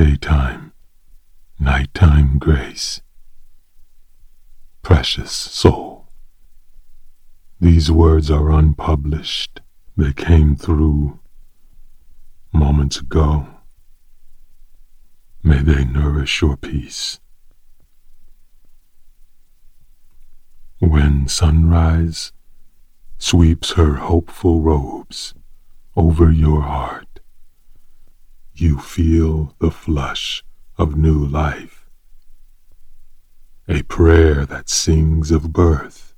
daytime, nighttime grace. Precious soul, these words are unpublished. They came through moments ago. May they nourish your peace. When sunrise sweeps her hopeful robes over your heart, you feel the flush of new life. A prayer that sings of birth,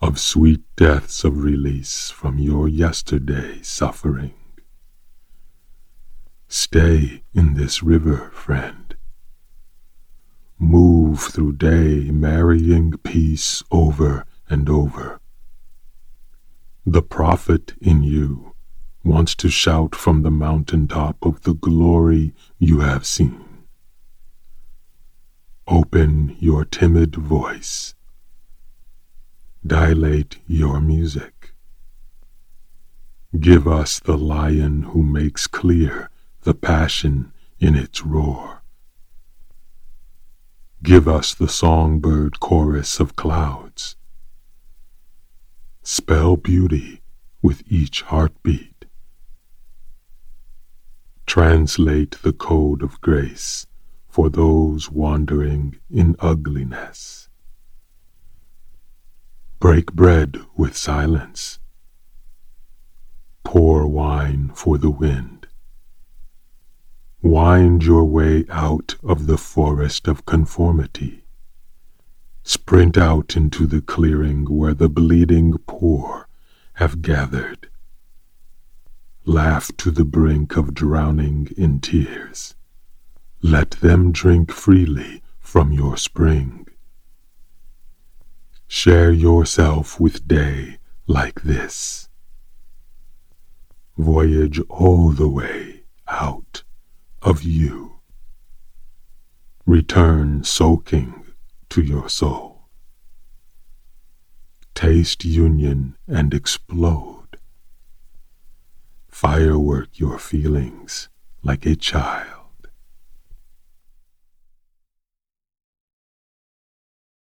of sweet deaths of release from your yesterday suffering. Stay in this river, friend. Move through day, marrying peace over and over. The prophet in you wants to shout from the mountaintop of the glory you have seen. Open your timid voice. Dilate your music. Give us the lion who makes clear the passion in its roar. Give us the songbird chorus of clouds. Spell beauty with each heartbeat. Translate the code of grace for those wandering in ugliness. Break bread with silence. Pour wine for the wind. Wind your way out of the forest of conformity. Sprint out into the clearing where the bleeding poor have gathered. Laugh to the brink of drowning in tears. Let them drink freely from your spring. Share yourself with day like this. Voyage all the way out of you. Return soaking to your soul. Taste union and explode. Firework your feelings like a child.